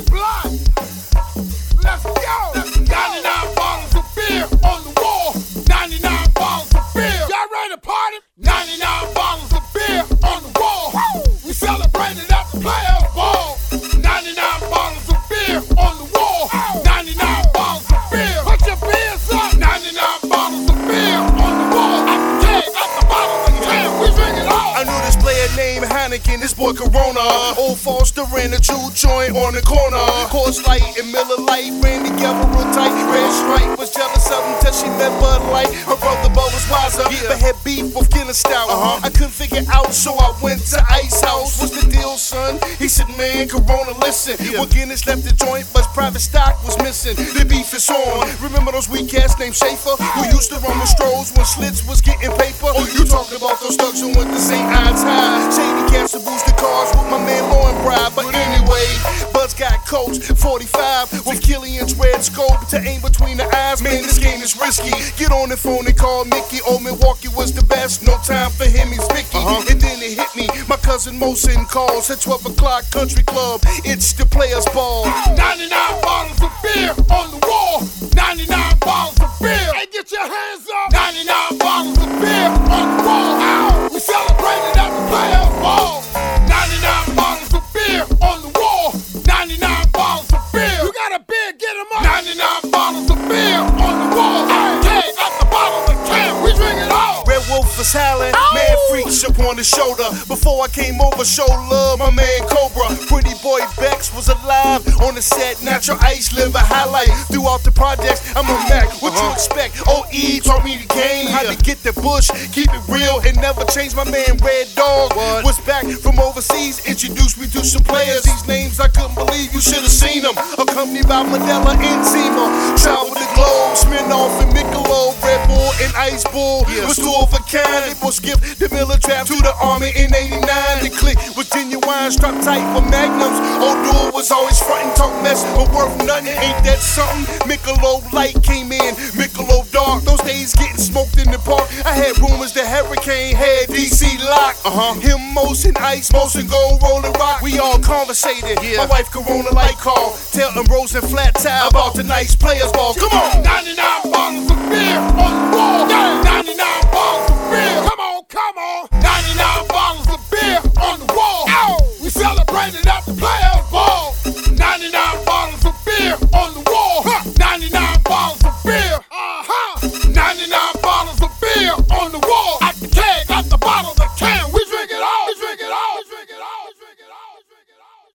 D-Black. Let's go. Player Heineken, this boy Corona. Old Foster in a chew joint on the corner. Coors Light and Miller Lite ran together real tight. Red Stripe was jealous of him till she met Bud Light. Her brother Bo was wiser, but had beef with Guinness Stout. Uh-huh. I couldn't figure out, so I went to Ice House. What's the deal, son? He said, man, Corona, listen. When Guinness left the joint, but private stock was missing. The beef is on. Remember those weak cats named Schaefer who used to run with Strohs when Schlitz was getting paper? Oh, You talking about those thugs who went to St. Ides High? Shady boost the cars with my man Löwenbräu. But anyway, Buzz got Colt 45 with Killian's red scope to aim between the eyes. Man, this game is risky. Get on the phone and call Mickey. Old Milwaukee was the best. No time for him, he's Vicky. Uh-huh. And then it hit me. My cousin Mosin calls at 12 o'clock country club. It's the players' ball. 99 bottles of beer on the wall. 99 bottles of beer. Hey, get your hands up. 99 bottles of beer on the Wolf was howling, man oh! freaks up on the shoulder. Before I came over, show love, my man Cobra. Pretty boy Beck's was alive on the set. Natural ice, live a highlight throughout the projects. I'm a Mac, what you uh-huh. expect? OE taught me the game, how to get the bush, keep it real and never change. My man Red Dog was back from overseas, introduced me to some players. These names I couldn't believe, you should have seen them. Accompanied by Mandela and Zima. Travel the globe, Smirnoff and Michelob, Red Bull and Ice Bull. Was two of a kind. They both skipped the military to the army in 89. The click was genuine, strapped tight for magnums. Old dude was always frontin', talk mess, but worth nothing. Ain't that something? Michelob Light came in, Michelob Dark. Those days getting smoked in the park. I had rumors that Hurricane had DC locked. Uh-huh. Him, Molson, Ice, Molson, Gold, Rolling Rock. We all conversated. My wife Corona Light call. Tell Rose and Flat Tire about tonight's players ball. Come on. 99 bottles of beer on